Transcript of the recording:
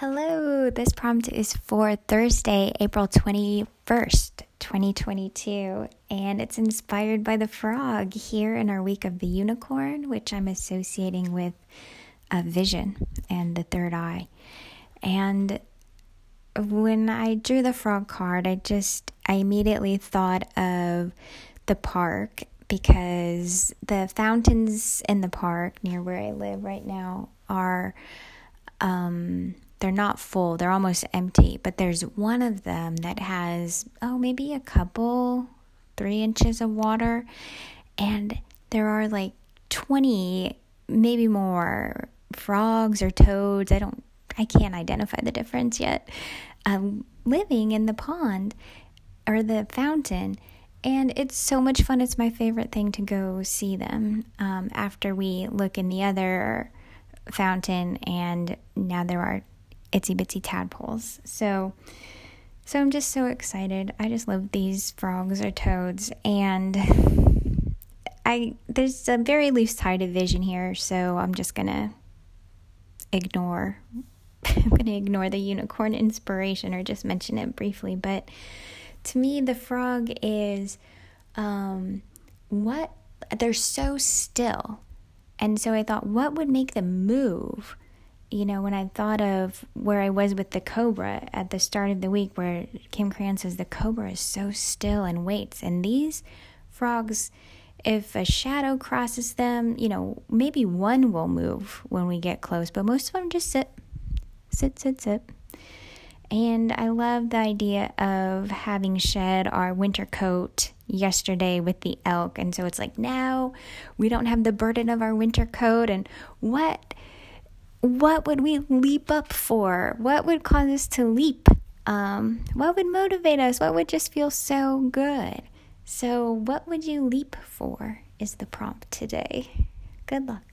Hello, this prompt is for Thursday, April 21st, 2022, and it's inspired by the frog here in our week of the unicorn, which I'm associating with a vision and the third eye. And when I drew the frog card, I just I immediately thought of the park because the fountains in the park near where I live right now are um they're not full, they're almost empty, but there's one of them that has, oh, maybe a couple, three inches of water, and there are like 20, maybe more frogs or toads. I don't, I can't identify the difference yet, um, living in the pond or the fountain. And it's so much fun. It's my favorite thing to go see them um, after we look in the other fountain, and now there are itsy bitsy tadpoles. So, so I'm just so excited. I just love these frogs or toads, and I there's a very loose tide of vision here, so I'm just gonna ignore. I'm gonna ignore the unicorn inspiration or just mention it briefly. But to me, the frog is um, what they're so still, and so I thought, what would make them move? You know, when I thought of where I was with the cobra at the start of the week, where Kim Krans says the cobra is so still and waits, and these frogs, if a shadow crosses them, you know, maybe one will move when we get close, but most of them just sit, sit, sit, sit. And I love the idea of having shed our winter coat yesterday with the elk. And so it's like now we don't have the burden of our winter coat. And what what would we leap up for? What would cause us to leap? Um, what would motivate us? What would just feel so good? So, what would you leap for? Is the prompt today. Good luck.